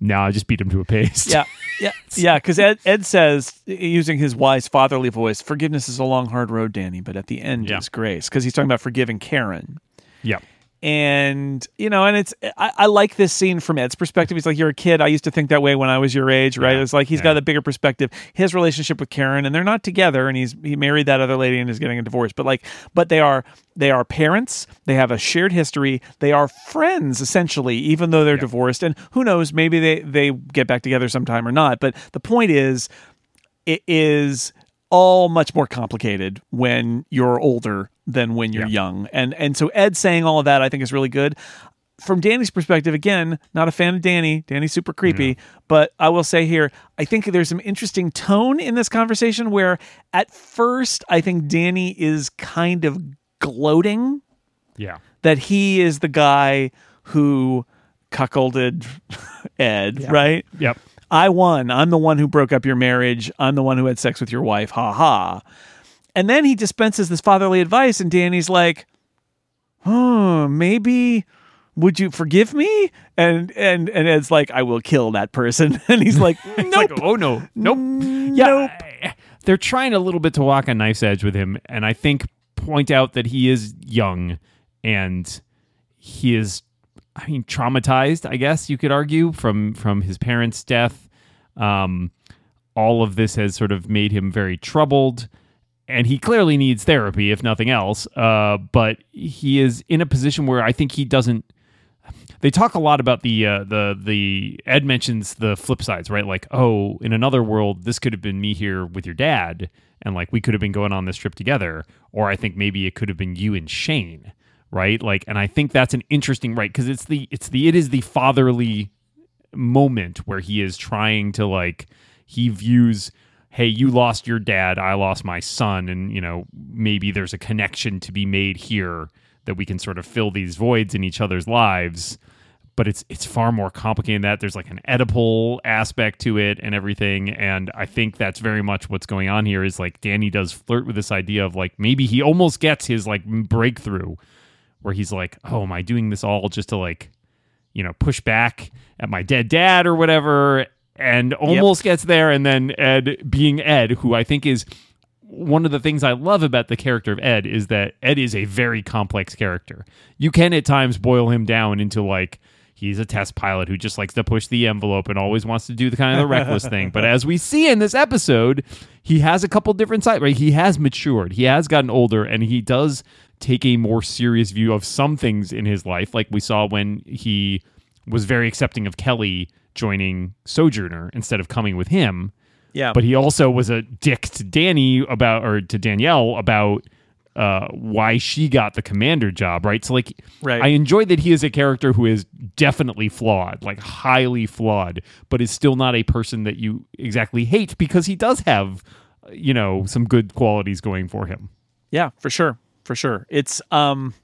no, I just beat him to a paste." Yeah, yeah, yeah. Because Ed, Ed says, using his wise fatherly voice, "Forgiveness is a long, hard road, Danny, but at the end Yeah. is grace." Because he's talking about forgiving Karen, yeah. And you know and it's I, I like this scene from ed's perspective. He's like you're a kid. I used to think that way when i was your age right? Yeah. it's like he's Yeah. got a bigger perspective. His relationship with karen and they're not together and he's he married that other lady and is getting a divorce. But like but they are they are parents. They have a shared history. They are friends essentially even though they're divorced. And who knows maybe they they get back together sometime or not. But the point is it is all much more complicated when you're older than when you're Yeah. young. And and so Ed saying all of that I think is really good. From Danny's perspective, again, not a fan of Danny. Danny's super creepy. But I will say here, I think there's some interesting tone in this conversation where at first I think Danny is kind of gloating Yeah. that he is the guy who cuckolded Ed, right? Yep. I won. I'm the one who broke up your marriage. I'm the one who had sex with your wife. Ha ha. And then he dispenses this fatherly advice, and Danny's like, "Oh, maybe would you forgive me?" And and and Ed's like, "I will kill that person." And he's like, "Nope, like, oh no, nope. Mm, nope." I- They're trying a little bit to walk a knife's edge with him, and I think point out that he is young and he is, I mean, traumatized. I guess you could argue from from his parents' death. Um, all of this has sort of made him very troubled, and he clearly needs therapy, if nothing else. Uh, but he is in a position where I think he doesn't they talk a lot about the uh, the the Ed mentions the flip sides, right? Like, oh, in another world, this could have been me here with your dad, and like we could have been going on this trip together, or I think maybe it could have been you and Shane, right? Like, and I think that's an interesting right? Because it's the it's the it is the fatherly moment where he is trying to like he views hey you lost your dad i lost my son and you know maybe there's a connection to be made here that we can sort of fill these voids in each other's lives. But it's it's far more complicated than that. There's like an oedipal aspect to it and everything. And i think that's very much what's going on here is like danny does flirt with this idea of like maybe he almost gets his like breakthrough where he's like oh am i doing this all just to like you know, push back at my dead dad or whatever, and almost gets there. And then Ed, being Ed, who I think is one of the things I love about the character of Ed, is that Ed is a very complex character. You can at times boil him down into like, He's a test pilot who just likes to push the envelope and always wants to do the kind of the reckless thing. But as we see in this episode, he has a couple different sides. Right, he has matured, he has gotten older, and he does take a more serious view of some things in his life, like we saw when he was very accepting of Kelly joining Sojourner instead of coming with him. Yeah. But he also was a dick to Danny about, or to Danielle about uh, why she got the commander job, right? So, like, Right. I enjoy that he is a character who is definitely flawed, like highly flawed, but is still not a person that you exactly hate because he does have, you know, some good qualities going for him. Yeah, for sure. For sure. It's um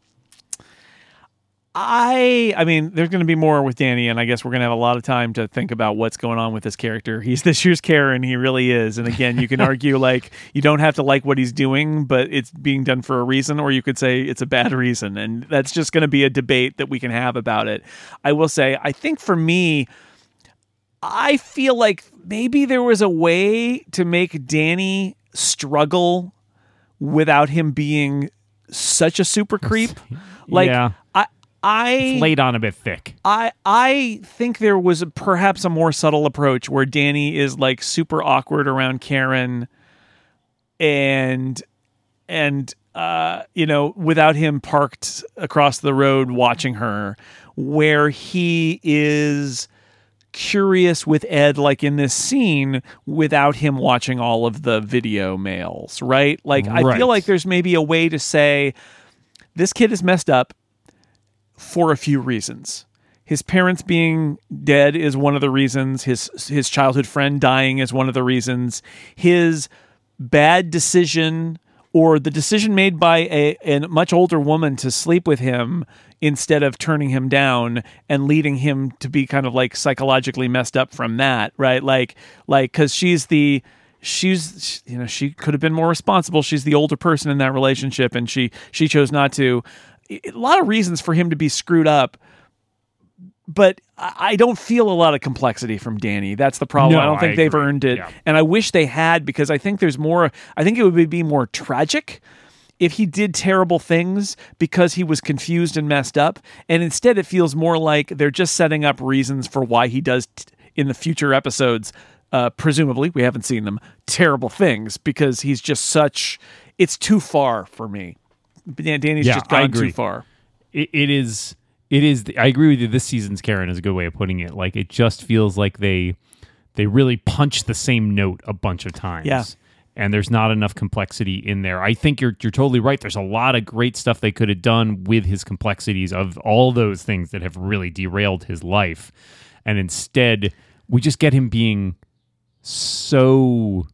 I I mean, there's going to be more with Danny and I guess we're going to have a lot of time to think about what's going on with this character. He's this year's Karen, he really is. And again, you can argue like you don't have to like what he's doing, but it's being done for a reason or you could say it's a bad reason and that's just going to be a debate that we can have about it. I will say I think for me I feel like maybe there was a way to make Danny struggle without him being such a super creep. Like Yeah. I I Laid on a bit thick. I I think there was a, perhaps a more subtle approach where Danny is like super awkward around Karen and and uh you know without him parked across the road watching her where he is curious with Ed like in this scene without him watching all of the video mails, right? Like I feel like there's maybe a way to say this kid is messed up for a few reasons. His parents being dead is one of the reasons. His his childhood friend dying is one of the reasons. His bad decision or the decision made by a, a much older woman to sleep with him instead of turning him down and leading him to be kind of like psychologically messed up from that right? Like like because she's the she's you know she could have been more responsible. She's the older person in that relationship and she she chose not to. A lot of reasons for him to be screwed up but I don't feel a lot of complexity from Danny. That's the problem. No, I don't think I they've agree. earned it. Yeah. And I wish they had because I think there's more I think it would be more tragic if he did terrible things because he was confused and messed up, and instead it feels more like they're just setting up reasons for why he does t- in the future episodes. Uh, presumably, we haven't seen them terrible things because he's just such. It's too far for me. Dan- Danny's Yeah, just gone too far. it, it is it is i agree with you this season's karen is a good way of putting it. Like it just feels like they they really punch the same note a bunch of times. Yeah. and there's not enough complexity in there. I think you're you're totally right. There's a lot of great stuff they could have done with his complexities of all those things that have really derailed his life. And instead we just get him being so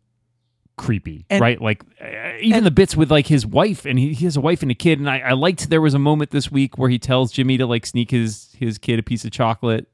creepy, And- right? Like uh, even the bits with like his wife, and he, he has a wife and a kid. And I, I liked there was a moment this week where he tells Jimmy to like sneak his his kid a piece of chocolate,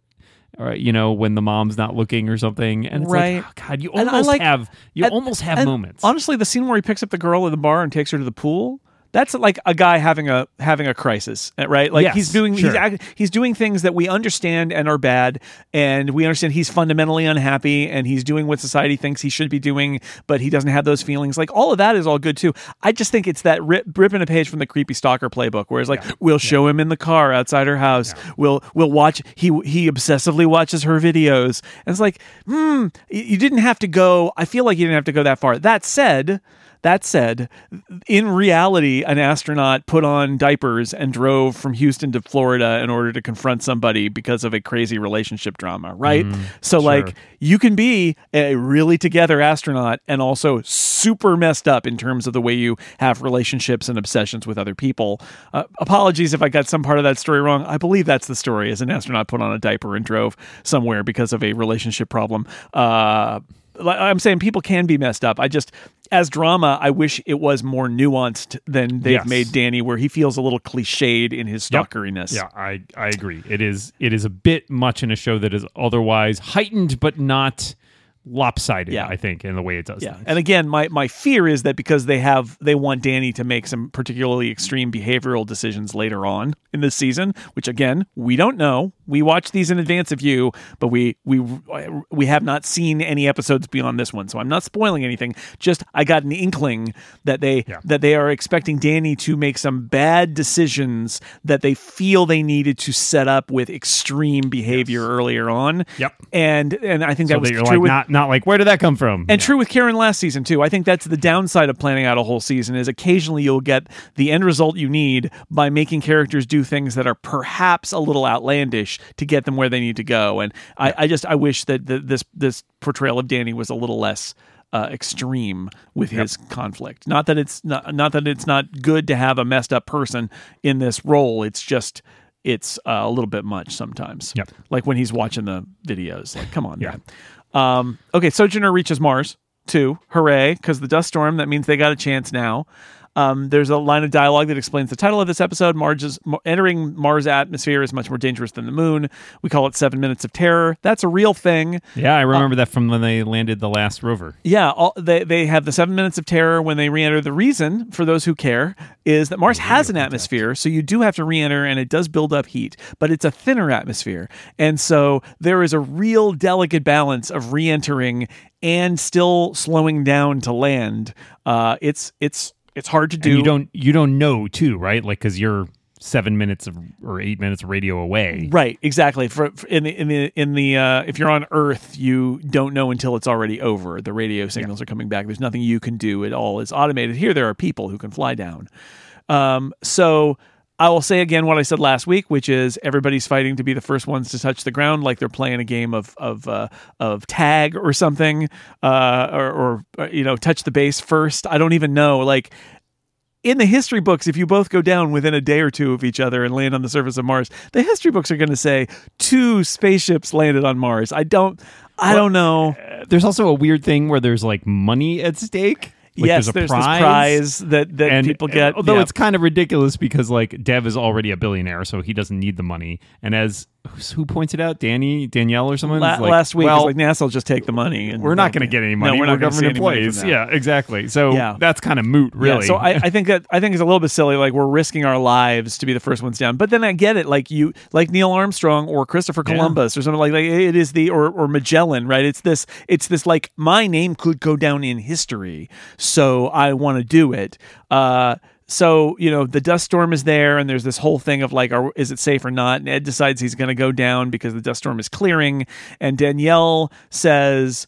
or you know when the mom's not looking or something. And it's Right. like, oh, God, you almost like- have you and- almost have moments. Honestly, the scene where he picks up the girl at the bar and takes her to the pool. That's like a guy having a having a crisis, uh, right? Like Yes, he's doing he's sure. act, he's doing things that we understand and are bad, and we understand he's fundamentally unhappy, and he's doing what society thinks he should be doing, but he doesn't have those feelings. Like all of that is all good too. I just think it's that rip, ripping a page from the creepy stalker playbook, where it's like we'll show him in the car outside her house. We'll we'll watch. He he obsessively watches her videos, and it's like, hmm, you didn't have to go. I feel like you didn't have to go that far. That said. That said, in reality, an astronaut put on diapers and drove from Houston to Florida in order to confront somebody because of a crazy relationship drama, right? so, like, you can be a really together astronaut and also super messed up in terms of the way you have relationships and obsessions with other people. Uh, apologies if I got some part of that story wrong. I believe that's the story. As an astronaut put on a diaper and drove somewhere because of a relationship problem. Uh, I'm saying people can be messed up. I just, as drama, I wish it was more nuanced than they've Yes. made Danny, where he feels a little cliched in his Yep. stalkeriness. Yeah, I I agree. It is it is a bit much in a show that is otherwise heightened but not lopsided. Yeah. I think in the way it does. Yeah. things. And again, my, my fear is that because they have they want Danny to make some particularly extreme behavioral decisions later on in this season, which again, we don't know. We watch these in advance of you, but we we we have not seen any episodes beyond this one. So I'm not spoiling anything. Just I got an inkling that they Yeah. that they are expecting Danny to make some bad decisions that they feel they needed to set up with extreme behavior earlier on. Yep. And and I think so that was that true like with not not like where did that come from? and true with Karen last season too. I think that's the downside of planning out a whole season is occasionally you'll get the end result you need by making characters do things that are perhaps a little outlandish to get them where they need to go. And I, I just I wish that the, this this portrayal of Danny was a little less uh, extreme with his conflict. Not that it's not not that it's not good to have a messed up person in this role. It's just it's uh, a little bit much sometimes. Yep. Like when he's watching the videos. Like, come on, Yeah. man. Um, okay, Sojourner reaches Mars too. Hooray! Because the dust storm that means they got a chance now. Um, there's a line of dialogue that explains the title of this episode. Mars entering Mars' atmosphere is much more dangerous than the moon. We call it seven minutes of terror. That's a real thing. yeah, I remember that from when they landed the last rover. Yeah, all, they they have the seven minutes of terror when they re-enter. The reason, for those who care, is that Mars has an atmosphere, so you do have to re-enter, and it does build up heat, but it's a thinner atmosphere, and so there is a real delicate balance of re-entering and still slowing down to land. Uh, it's it's it's hard to do. And you don't you don't know too, right? Like because you're seven minutes of, or eight minutes of radio away. Right, exactly. For, for in the in the in the uh, if you're on Earth, you don't know until it's already over. The radio signals are coming back. There's nothing you can do. It all is automated. Here, there are people who can fly down. Um, so I will say again what I said last week, which is everybody's fighting to be the first ones to touch the ground, like they're playing a game of of uh, of tag or something, uh, or, or, or you know, touch the base first. I don't even know, like in the history books, if you both go down within a day or two of each other and land on the surface of Mars, the history books are going to say two spaceships landed on Mars. I don't, I don't know. There's also a weird thing where there's like money at stake. Like, yes, there's, this prize that that and people uh, get. Although Yeah. it's kind of ridiculous because like Dev is already a billionaire, so he doesn't need the money. And as who pointed it out, Danny Danielle or someone La- like, last week, well, like NASA will just take the money. And we're not going to get any money. No, we're we're, not gonna see government employees. Yeah, exactly. So Yeah. that's kind of moot, really. Yeah, so I, I think that I think it's a little bit silly. Like we're risking our lives to be the first ones down. But then I get it. Like you, like Neil Armstrong or Christopher Yeah. Columbus or something like like it is the or or Magellan, right? It's this. It's this like my name could go down in history, so I want to do it. Uh, so you know the dust storm is there, and there's this whole thing of like, are, is it safe or not? And Ed decides he's going to go down because the dust storm is clearing, and Danielle says.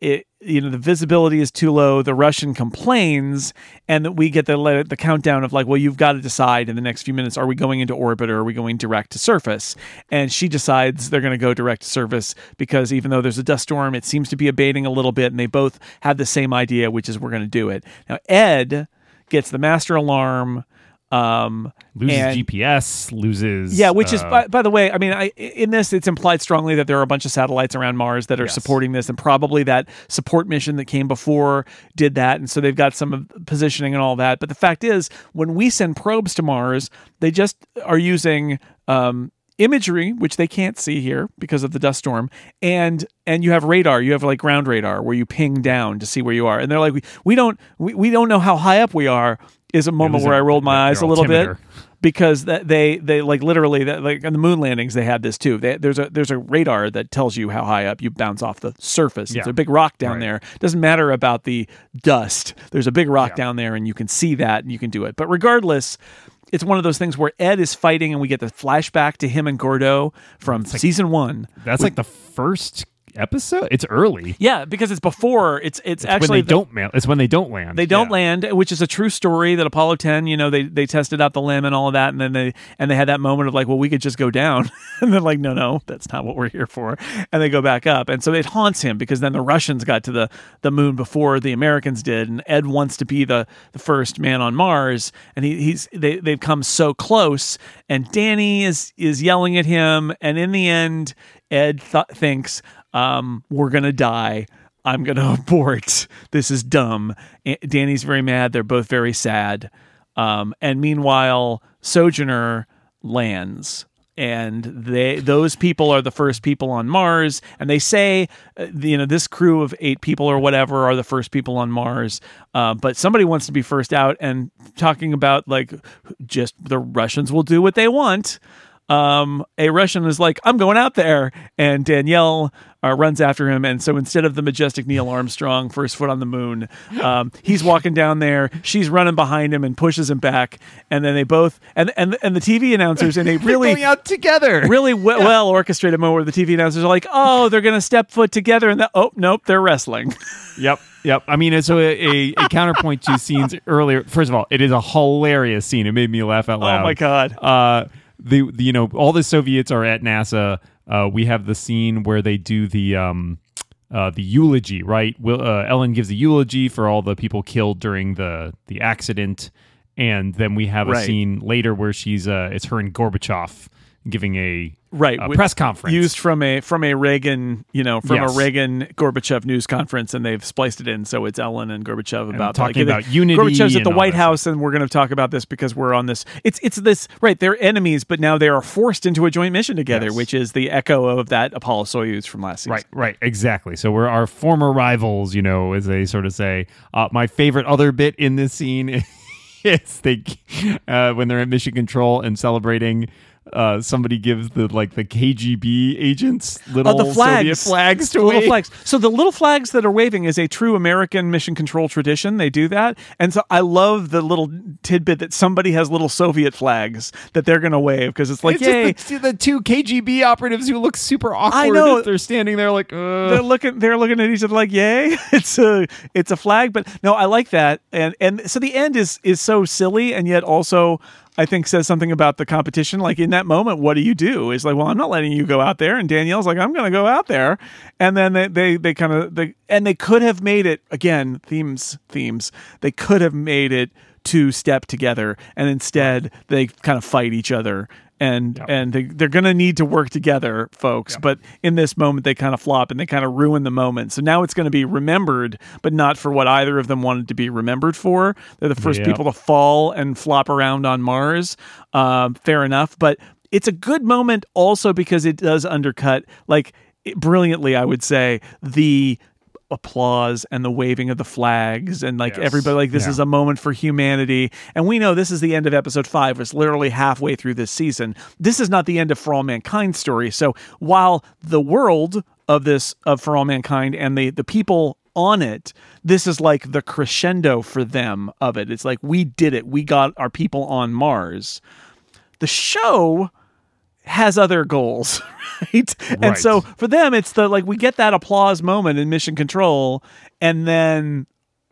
It, you know the visibility is too low the russian complains and that we get the the countdown of like well you've got to decide in the next few minutes are we going into orbit or are we going direct to surface and she decides they're going to go direct to surface because even though there's a dust storm it seems to be abating a little bit and they both have the same idea which is we're going to do it now ed gets the master alarm um loses and- GPS, loses yeah, which is uh, by, by the way, I mean, I in this it's implied strongly that there are a bunch of satellites around Mars that are Yes. supporting this, and probably that support mission that came before did that, and so they've got some positioning and all that. But the fact is, when we send probes to Mars, they just are using. Um, imagery which they can't see here because of the dust storm and and you have radar you have like ground radar where you ping down to see where you are and they're like we, we don't we, we don't know how high up we are is a moment where a- I rolled my eyes a little bit because that they they like literally that like on the moon landings they had this too. They, there's a there's a radar that tells you how high up you bounce off the surface. Yeah. a big rock down Right. there. Doesn't matter about the dust. There's a big rock Yeah. down there and you can see that and you can do it. But regardless, it's one of those things where Ed is fighting and we get the flashback to him and Gordo from season one. That's like the first episode. It's early. Yeah, because it's before. It's it's, actually when they the- don't ma- It's when they don't land. They don't Yeah. land, which is a true story that Apollo 10, you know, they they tested out the LEM and all of that and then they and they had that moment of like, well, we could just go down. and then like, no, no, that's not what we're here for. And they go back up. And so it haunts him because then the Russians got to the the moon before the Americans did and Ed wants to be the the first man on Mars and he, he's they they've come so close and Danny is is yelling at him and in the end Ed th- thinks um, we're gonna die. I'm gonna abort. This is dumb. Danny's very mad. They're both very sad. Um, and meanwhile, Sojourner lands, and they those people are the first people on Mars. And they say, uh, you know, this crew of eight people or whatever are the first people on Mars. Uh, but somebody wants to be first out, and talking about like just the Russians will do what they want um, a Russian is like, I'm going out there. And Danielle uh, runs after him. And so instead of the majestic Neil Armstrong, first foot on the moon, um, he's walking down there. She's running behind him and pushes him back. And then they both, and, and, and the TV announcers, and they really, going out together. really we- well orchestrated moment where the TV announcers are like, oh, they're going to step foot together. And that, oh, nope, they're wrestling. Yep. Yep. I mean, it's a, a, a counterpoint to scenes earlier. First of all, it is a hilarious scene. It made me laugh out loud. Oh my God. Uh, the, the you know all the Soviets are at NASA. Uh, we have the scene where they do the um, uh, the eulogy. Right. Will, uh, Ellen gives a eulogy for all the people killed during the the accident, and then we have a scene later where she's uh, it's her and Gorbachev giving a Right, a press conference used from a from a Reagan, you know, from Yes. a Reagan Gorbachev news conference, and they've spliced it in so it's Ellen and Gorbachev about talking like, about unity Gorbachev's at the White House, and we're going to talk about this because we're on this. It's it's this right. They're enemies, but now they are forced into a joint mission together, Yes. which is the echo of that Apollo Soyuz from last season. Right, right, exactly. So we're our former rivals, you know, as they sort of say. Uh, my favorite other bit in this scene is they uh, when they're at mission control and celebrating. Uh, somebody gives the like the KGB agents little Oh, the flags, Soviet flags to wave. flags. So the little flags that are waving is a true American mission control tradition. They do that, and so I love the little tidbit that somebody has little Soviet flags that they're going to wave because it's like, It's the, the two KGB operatives who look super awkward. I know. They're standing there like, uh, they're looking they're looking at each other like yay it's a it's a flag but no i like that and and so the end is is so silly and yet also i think says something about the competition like in that moment what do you do? Is like well i'm not letting you go out there. And danielle's like i'm gonna go out there. And then they they, they kind of they and they could have made it again themes themes. They could have made it two step together. And instead they kind of fight each other and and they, they're going to need to work together folks. But in this moment they kind of flop and they kind of ruin the moment. So now it's going to be remembered but not for what either of them wanted to be remembered for. They're the first Yep. people to fall and flop around on mars um, fair enough. But it's a good moment also because it does undercut like brilliantly i would say the applause and the waving of the flags and like Yes. everybody like this Yeah. is a moment for humanity and we know this is the end of episode five it's literally halfway through this season this is not the end of for all mankind story so while the world of this of for all mankind and the the people on it, this is like the crescendo for them of it. It's like we did it. We got our people on Mars. The show has other goals, right? And so for them, it's the like we get that applause moment in Mission Control, and then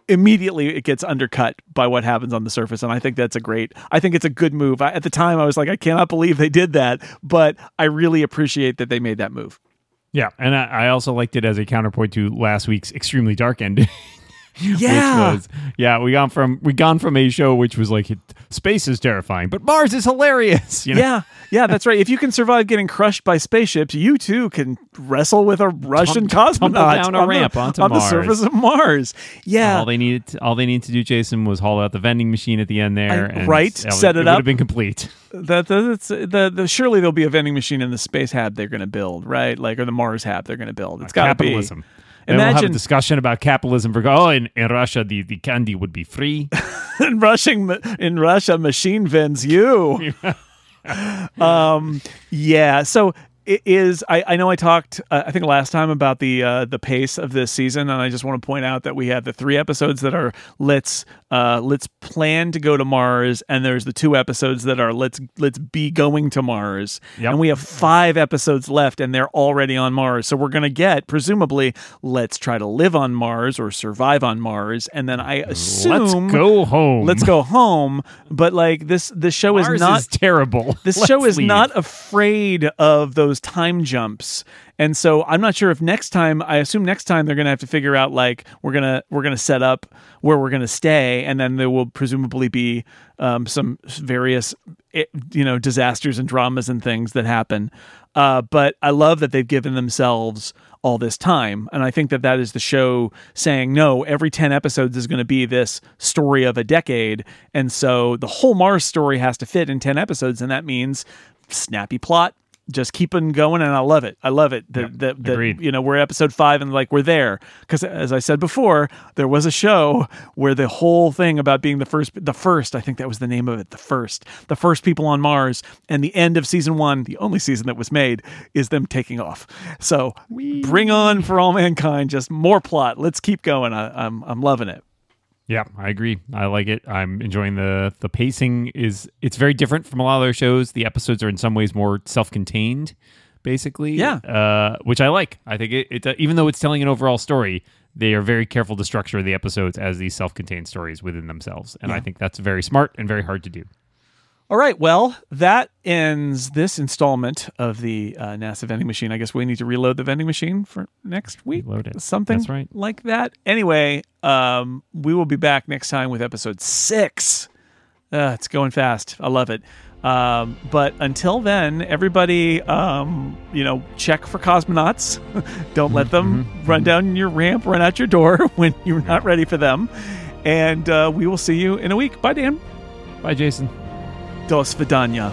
immediately it gets undercut by what happens on the surface. And I think that's a great. I think it's a good move. I, at the time, I was like, I cannot believe they did that, but I really appreciate that they made that move. Yeah, and I, I also liked it as a counterpoint to last week's extremely dark ending. Yeah. was yeah we gone from we gone from a show which was like space is terrifying but Mars is hilarious you know Yeah, yeah, that's right. If you can survive getting crushed by spaceships, you too can wrestle with a Russian Tum- cosmonaut down a on, ramp the, onto on the Mars. surface of Mars. Yeah, all they needed to, all they needed to do Jason was haul out the vending machine at the end there I- and right, set it up. would have been complete that that's the, the surely there'll be a vending machine in the space hab they're going to build, right? Like or the Mars hab they're going to build. It's uh, got to be capitalism Then we'll have a discussion about capitalism for oh in, in Russia the, the candy would be free in Russian in Russia machine vends you. um, yeah. So it is. I, I know I talked. Uh, I think last time about the uh, the pace of this season, and I just want to point out that we have the three episodes that are let's uh, let's plan to go to Mars, and there's the two episodes that are let's let's be going to Mars, Yep. and we have five episodes left, and they're already on Mars. So we're gonna get presumably let's try to live on Mars or survive on Mars, and then I assume let's go home let's go home. But like this, this show Mars is not. is terrible this Let's show is leave. not afraid of those time jumps. And so I'm not sure if next time I assume next time they're gonna have to figure out like we're gonna we're gonna set up where we're gonna stay and then there will presumably be um, some various eh, you know disasters and dramas and things that happen. Uh, but I love that they've given themselves all this time. And I think that that is the show saying, no, every 10 episodes is going to be this story of a decade. And so the whole Mars story has to fit in 10 episodes. And that means snappy plot. Just keeping going, and I love it. I love it. That that, that agreed. you know we're episode five, and like we're there because, as I said before, there was a show where the whole thing about being the first, the first, I think that was the name of it, the first, the first people on Mars, and the end of season one, the only season that was made, is them taking off. So bring on for all mankind, just more plot. Let's keep going. I, I'm I'm loving it. Yeah, I agree. I like it. I'm enjoying the the pacing is it's very different from a lot of other shows. The episodes are in some ways more self-contained, basically. Yeah. uh, which I like. I think it, it uh, even though it's telling an overall story, they are very careful to structure the episodes as these self-contained stories within themselves, and I think that's very smart and very hard to do. All right. Well, that ends this installment of the uh, NASA vending machine. I guess we need to reload the vending machine for next week. Reload it. Something right. like that. Anyway, um, we will be back next time with episode six. Uh, it's going fast. I love it. Um, but until then, everybody, um, you know, check for cosmonauts. Don't let them Mm-hmm. run down your ramp, run out your door when you're not ready for them. And uh, we will see you in a week. Bye, Dan. Bye, Jason. Dos Vidania.